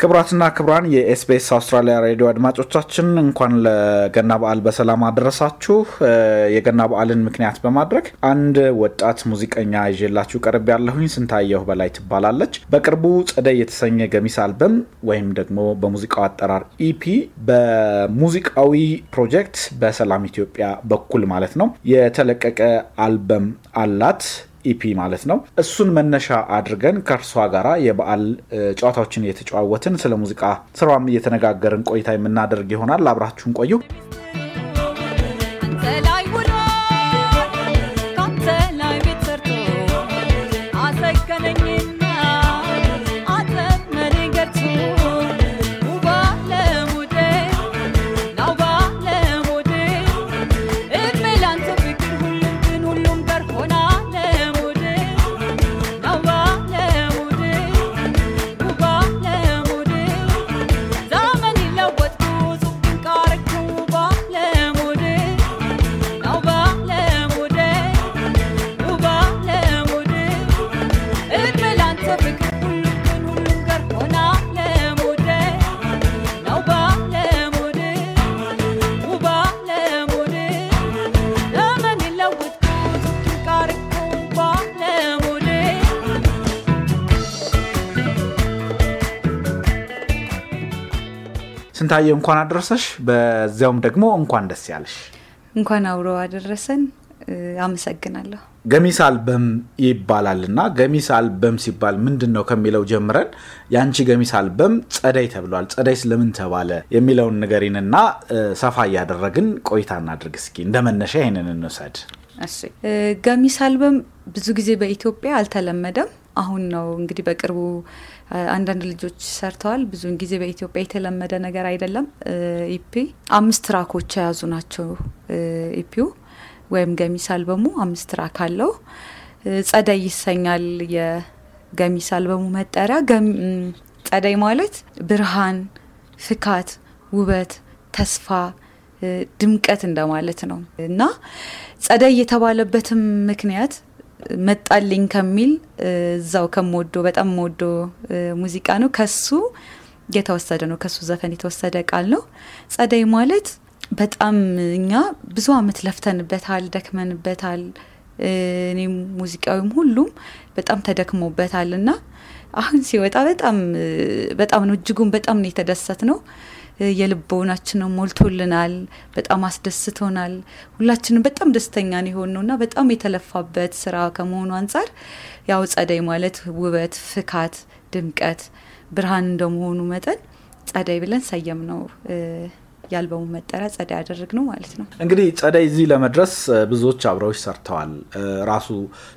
ክቡራትና ክቡራን የ SBS አውስትራሊያ ሬዲዮ አድማጮቻችን እንኳን ለገና በዓል በሰላም አደረሳችሁ። የገና በዓልን ምክንያት በማድረግ አንድ ወጣት ሙዚቀኛ ይዤላችሁ ቀርቤያለሁኝ ስንታየሁ በላይ ትባላለች። በቅርቡ ጸደይ የተሰኘ ገሚስ አልበም ወይም ደግሞ በሙዚቃው አጠራር EP በሙዚቃዊ ፕሮጀክት በሰላም ኢትዮጵያ በኩል ማለት ነው የተለቀቀ አልበም አላት። EP ማለት ነው። እሱን መነሻ አድርገን ከእርሷ ጋራ የበዓል ጨዋታዎችን እየተጨዋወትን ስለ ሙዚቃ ስራዋም እየተነጋገርን ቆይታ የምናደርግ ይሆናል። አብራችሁን ቆዩ። ስንታየሁ እንኳን አደረሰሽ። በዚያውም ደግሞ እንኳን ደስ ያለሽ። እንኳን አብሮ አደረሰን። አመሰግናለሁ። ገሚስ አልበም ይባላል እና ገሚስ አልበም ሲባል ምንድን ነው ከሚለው ጀምረን የአንቺ ገሚስ አልበም ጸደይ ተብሏል። ጸደይ ስለምን ተባለ የሚለውን ንገሪንና ሰፋ እያደረግን ቆይታ እናድርግ። እስኪ እንደ መነሻ ይህንን እንውሰድ። ገሚስ አልበም ብዙ ጊዜ በኢትዮጵያ አልተለመደም። አሁን ነው እንግዲህ በቅርቡ አንዳንድ ልጆች ሰርተዋል። ብዙውን ጊዜ በኢትዮጵያ የተለመደ ነገር አይደለም። EP አምስት track ኦች የያዙ ናቸው። EP ው ወይም ገሚስ አልበሙ አምስት track አለው። ጸደይ ይሰኛል የገሚስ አልበሙ መጠሪያ። ጸደይ ማለት ብርሃን፣ ፍካት፣ ውበት፣ ተስፋ ድምቀት እንደማለት ነው እና ጸደይ የተባለበትም ምክንያት መጣልኝ ከሚል እዛው ከምወዶ በጣም እ፣ ሙዚቃ ነው። ከሱ የተወሰደ ነው። ከሱ ዘፈን የተወሰደ ቃል ነው። ጸደይ ማለት በጣም እኛ ብዙ አመት ለፍተንበታል፣ ደክመንበታል። እኔም ሙዚቃዊም ሁሉም በጣም ተደክሞበታል እና አሁን ሲወጣ በጣም በጣም ነው እጅጉን በጣም ነው የተደሰት ነው። የልቦናችንን ሞልቶልናል። በጣም አስደስቶናል። ሁላችንም በጣም ደስተኛ የሆን ነው እና በጣም የተለፋበት ስራ ከመሆኑ አንጻር ያው ጸደይ ማለት ውበት፣ ፍካት፣ ድምቀት፣ ብርሃን እንደመሆኑ መጠን ጸደይ ብለን ሰየም ነው የአልበሙ መጠሪያ ጸደይ ያደረግ ነው ማለት ነው። እንግዲህ ጸደይ እዚህ ለመድረስ ብዙዎች አብረዎች ሰርተዋል። ራሱ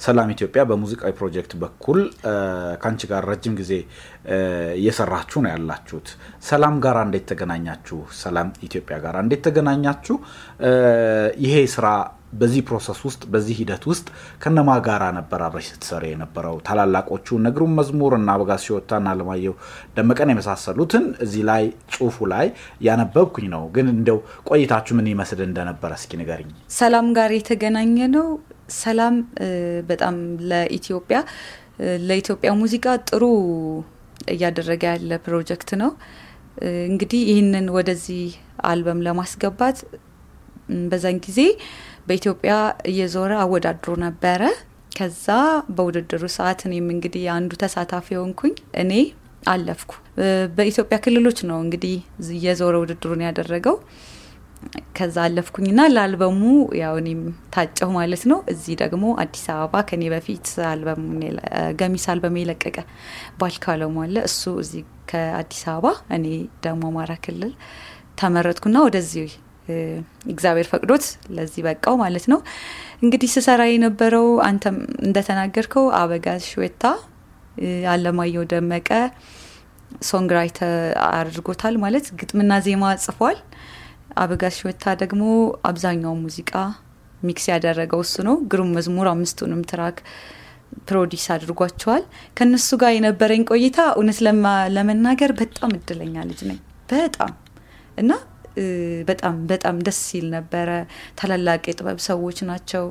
ሰላም ኢትዮጵያ በሙዚቃዊ ፕሮጀክት በኩል ከአንቺ ጋር ረጅም ጊዜ እየሰራችሁ ነው ያላችሁት። ሰላም ጋር እንዴት ተገናኛችሁ? ሰላም ኢትዮጵያ ጋር እንዴት ተገናኛችሁ? ይሄ ስራ በዚህ process ውስጥ በዚህ ሂደት ውስጥ ከነማ ጋራ ነበር አብረሽ ስትሰሪ የነበረው? ታላላቆቹ እነ ግሩም መዝሙር እና አበጋዝ ሺኦታ እና አለማየሁ ደመቀን የመሳሰሉትን እዚህ ላይ ጽሁፉ ላይ ያነበብኩኝ ነው። ግን እንደው ቆይታችሁ ምን ይመስል እንደነበረ እስኪ ንገሪኝ። ሰላም ጋር የተገናኘ ነው። ሰላም በጣም ለኢትዮጵያ ለኢትዮጵያ ሙዚቃ ጥሩ እያደረገ ያለ ፕሮጀክት ነው። እንግዲህ ይህንን ወደዚህ አልበም ለማስገባት በዛን ጊዜ በኢትዮጵያ እየዞረ አወዳድሮ ነበረ። ከዛ በውድድሩ ሰዓት እኔም እንግዲህ አንዱ ተሳታፊ ሆንኩኝ። እኔ አለፍኩ። በኢትዮጵያ ክልሎች ነው እንግዲህ እየዞረ ውድድሩን ያደረገው። ከዛ አለፍኩኝና ለአልበሙ ያው እኔም ታጨሁ ማለት ነው። እዚህ ደግሞ አዲስ አበባ ከኔ በፊት ገሚስ አልበም የለቀቀ ባልካለሙ አለ። እሱ እዚህ ከአዲስ አበባ እኔ ደግሞ አማራ ክልል ተመረጥኩና ወደዚህ እግዚአብሔር ፈቅዶት ለዚህ በቃው ማለት ነው። እንግዲህ ስሰራ የነበረው አንተም እንደተናገርከው አበጋዝ ሺኦታ፣ አለማየሁ ደመቀ songwriter አድርጎታል ማለት ግጥምና ዜማ ጽፏል። አበጋዝ ሺኦታ ደግሞ አብዛኛው ሙዚቃ mix ያደረገው እሱ ነው። ግሩም መዝሙር አምስቱንም track produce አድርጓቸዋል። ከነሱ ጋር የነበረኝ ቆይታ እውነት ለመናገር በጣም እድለኛ ልጅ ነኝ በጣም እና በጣም በጣም ደስ ሲል ነበረ። ታላላቅ የጥበብ ሰዎች ናቸው።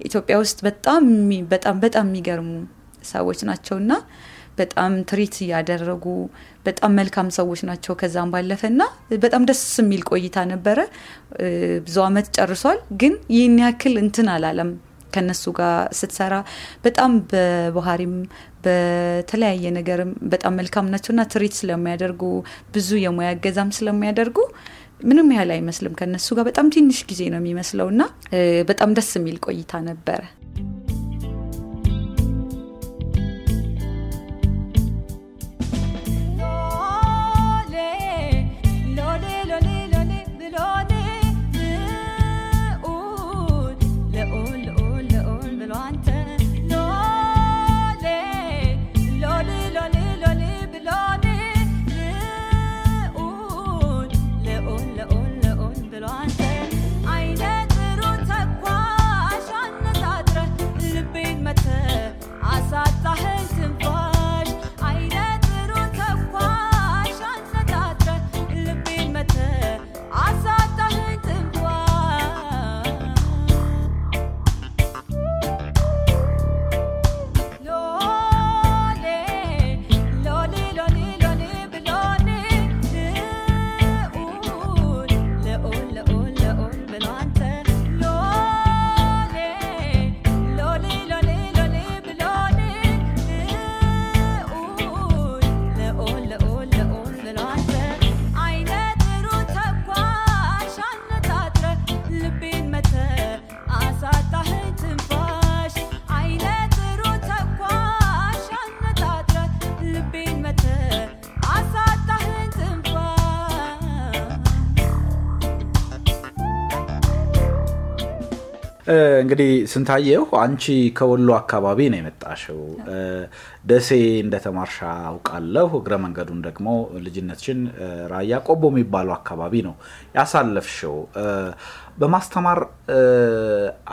ኢትዮጵያ ውስጥ በጣም በጣም በጣም የሚገርሙ ሰዎች ናቸው እና በጣም treat እያደረጉ በጣም መልካም ሰዎች ናቸው። ከዛም ባለፈ እና በጣም ደስ የሚል ቆይታ ነበረ። ብዙ አመት ጨርሷል፣ ግን ይህን ያክል እንትን አላለም። ከነሱ ጋር ስትሰራ በጣም በባህሪም በተለያየ ነገርም በጣም መልካም ናቸው እና ትሪት ስለሚያደርጉ ብዙ የሙያ እገዛም ስለሚያደርጉ ምንም ያህል አይመስልም። ከነሱ ጋር በጣም ትንሽ ጊዜ ነው የሚመስለው እና በጣም ደስ የሚል ቆይታ ነበረ። እንግዲህ ስንታየሁ አንቺ ከወሎ አካባቢ ነው የመጣሽው። ደሴ እንደተማርሻ አውቃለሁ። እግረ መንገዱን ደግሞ ልጅነትሽን ራያ ቆቦ የሚባለው አካባቢ ነው ያሳለፍሽው። በማስተማር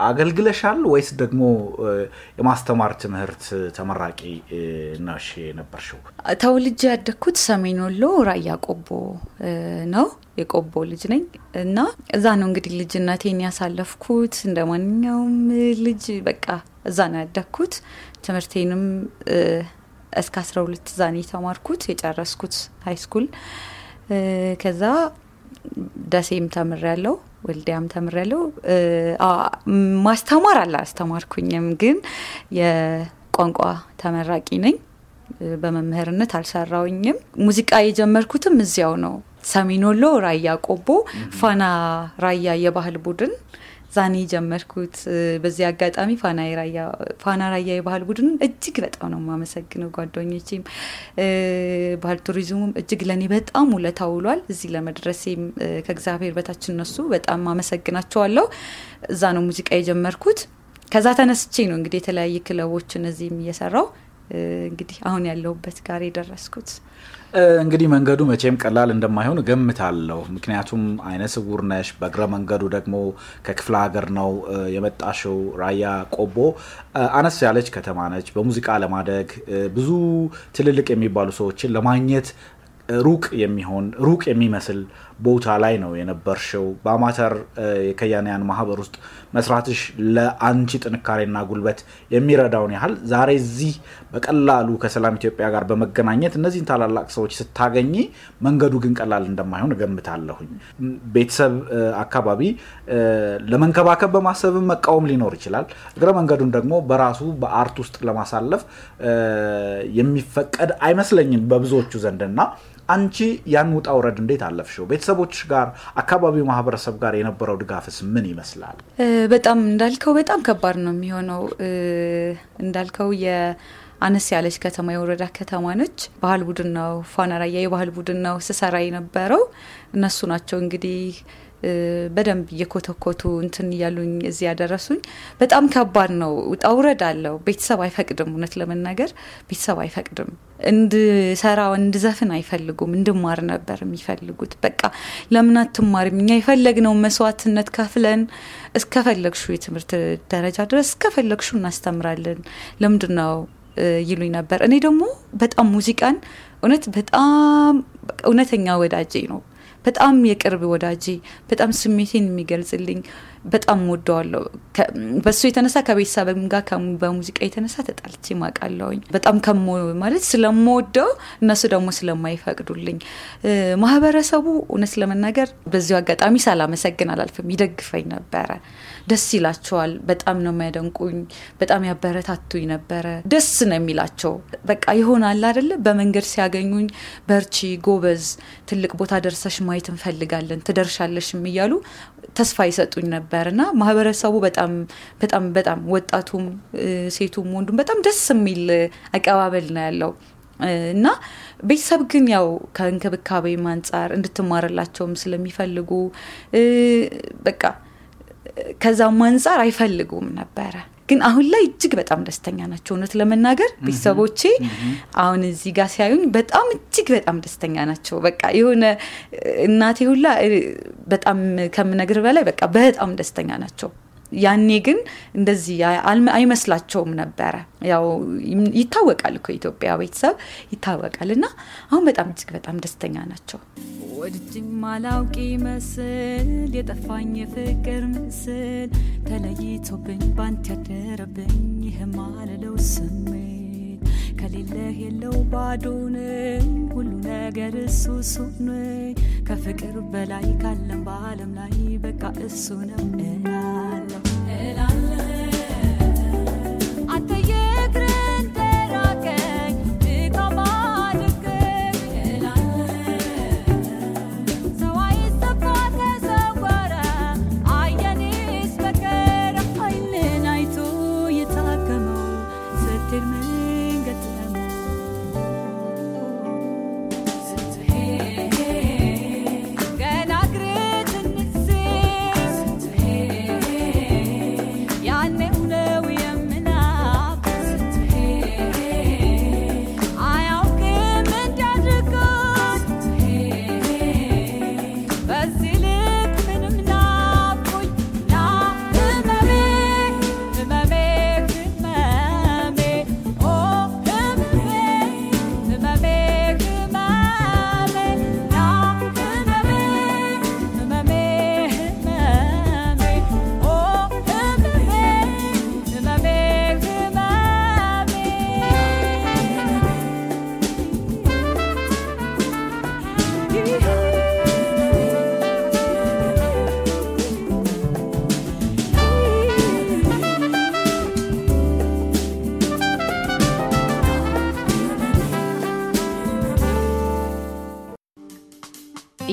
አገልግለሻል ወይስ ደግሞ የማስተማር ትምህርት ተመራቂ ነሽ የነበርሽው? ተወልጄ ያደግኩት ሰሜን ወሎ ራያ ቆቦ ነው። የቆቦ ልጅ ነኝ እና እዛ ነው እንግዲህ ልጅነቴን ያሳለፍኩት። እንደ ማንኛውም ልጅ በቃ እዛ ነው ያደግኩት። ትምህርቴንም እስከ አስራ ሁለት እዛ ነው የተማርኩት የጨረስኩት ሀይ ስኩል። ከዛ ደሴም ተምር ያለው ወልዲያም ተምር ያለው ማስተማር አላስተማርኩኝም፣ ግን የቋንቋ ተመራቂ ነኝ። በመምህርነት አልሰራውኝም። ሙዚቃ የጀመርኩትም እዚያው ነው ሰሜን ወሎ ራያ ቆቦ ፋና ራያ የባህል ቡድን ዛኔ ጀመርኩት። በዚህ አጋጣሚ ፋና ራያ የባህል ቡድንን እጅግ በጣም ነው የማመሰግነው። ጓደኞቼም ባህል ቱሪዝሙም እጅግ ለእኔ በጣም ውለታ ውሏል። እዚህ ለመድረሴም ከእግዚአብሔር በታች እነሱ በጣም አመሰግናቸዋለሁ። እዛ ነው ሙዚቃ የጀመርኩት። ከዛ ተነስቼ ነው እንግዲህ የተለያየ ክለቦችን እዚህም እየሰራው እንግዲህ አሁን ያለሁበት ጋር የደረስኩት። እንግዲህ መንገዱ መቼም ቀላል እንደማይሆን እገምታለሁ። ምክንያቱም አይነ ስውር ነሽ፣ በእግረ መንገዱ ደግሞ ከክፍለ ሀገር ነው የመጣሽው። ራያ ቆቦ አነስ ያለች ከተማ ነች። በሙዚቃ ለማደግ ብዙ ትልልቅ የሚባሉ ሰዎችን ለማግኘት ሩቅ የሚሆን ሩቅ የሚመስል ቦታ ላይ ነው የነበርሽው። በአማተር የከያንያን ማህበር ውስጥ መስራትሽ ለአንቺ ጥንካሬና ጉልበት የሚረዳውን ያህል ዛሬ እዚህ በቀላሉ ከሰላም ኢትዮጵያ ጋር በመገናኘት እነዚህን ታላላቅ ሰዎች ስታገኚ መንገዱ ግን ቀላል እንደማይሆን እገምታለሁኝ። ቤተሰብ አካባቢ ለመንከባከብ በማሰብም መቃወም ሊኖር ይችላል። እግረ መንገዱን ደግሞ በራሱ በአርት ውስጥ ለማሳለፍ የሚፈቀድ አይመስለኝም በብዙዎቹ ዘንድና አንቺ ያን ውጣ ውረድ እንዴት አለፍሽው? ቤተሰቦች ጋር፣ አካባቢው ማህበረሰብ ጋር የነበረው ድጋፍስ ምን ይመስላል? በጣም እንዳልከው በጣም ከባድ ነው የሚሆነው። እንዳልከው የአነስ ያለች ከተማ የወረዳ ከተማ ነች። ባህል ቡድን ነው ፋና ራያ የባህል ቡድን ነው ስሰራ የነበረው። እነሱ ናቸው እንግዲህ በደንብ እየኮተኮቱ እንትን እያሉኝ እዚህ ያደረሱኝ። በጣም ከባድ ነው። ውጣ ውረድ አለው። ቤተሰብ አይፈቅድም። እውነት ለመናገር ቤተሰብ አይፈቅድም። እንድሰራ እንድዘፍን አይፈልጉም። እንድማር ነበር የሚፈልጉት። በቃ ለምን አትማሪም? እኛ የፈለግነው መስዋዕትነት ከፍለን እስከፈለግሹ የትምህርት ደረጃ ድረስ እስከፈለግሹ እናስተምራለን። ለምንድን ነው ይሉኝ ነበር። እኔ ደግሞ በጣም ሙዚቃን እውነት በጣም እውነተኛ ወዳጄ ነው በጣም የቅርብ ወዳጄ በጣም ስሜቴን የሚገልጽልኝ በጣም ወደዋለሁ። በሱ የተነሳ ከቤተሰብም ጋር በሙዚቃ የተነሳ ተጣልቼ ማቃለውኝ በጣም ከሞ ማለት ስለምወደው እነሱ ደግሞ ስለማይፈቅዱልኝ ማህበረሰቡ እውነት ለመናገር በዚሁ አጋጣሚ ሳላመሰግን አላልፍም። ይደግፈኝ ነበረ። ደስ ይላቸዋል። በጣም ነው የሚያደንቁኝ። በጣም ያበረታቱኝ ነበረ። ደስ ነው የሚላቸው። በቃ ይሆናል አይደለ? በመንገድ ሲያገኙኝ በርቺ፣ ጎበዝ፣ ትልቅ ቦታ ደርሰሽ ማየት እንፈልጋለን፣ ትደርሻለሽም እያሉ ተስፋ ይሰጡኝ ነበር እና ማህበረሰቡ በጣም በጣም በጣም ወጣቱም ሴቱም ወንዱም በጣም ደስ የሚል አቀባበል ነው ያለው እና ቤተሰብ ግን ያው ከእንክብካቤም አንጻር እንድትማርላቸውም ስለሚፈልጉ በቃ ከዛም አንጻር አይፈልጉም ነበረ። ግን አሁን ላይ እጅግ በጣም ደስተኛ ናቸው። እውነት ለመናገር ቤተሰቦቼ አሁን እዚህ ጋር ሲያዩኝ በጣም እጅግ በጣም ደስተኛ ናቸው። በቃ የሆነ እናቴ ሁላ በጣም ከምነግር በላይ በቃ በጣም ደስተኛ ናቸው። ያኔ ግን እንደዚህ አይመስላቸውም ነበረ። ያው ይታወቃል እኮ የኢትዮጵያ ቤተሰብ ይታወቃል። እና አሁን በጣም እጅግ በጣም ደስተኛ ናቸው። ወድጅም አላውቅ ይመስል የጠፋኝ የፍቅር ምስል ተለይቶብኝ ባንት ያደረብኝ ይህም አልለው ስሜት ከሌለህ የለው ባዶን ሁሉ ነገር እሱ እሱ ከፍቅር በላይ ካለም በአለም ላይ በቃ እሱ ነው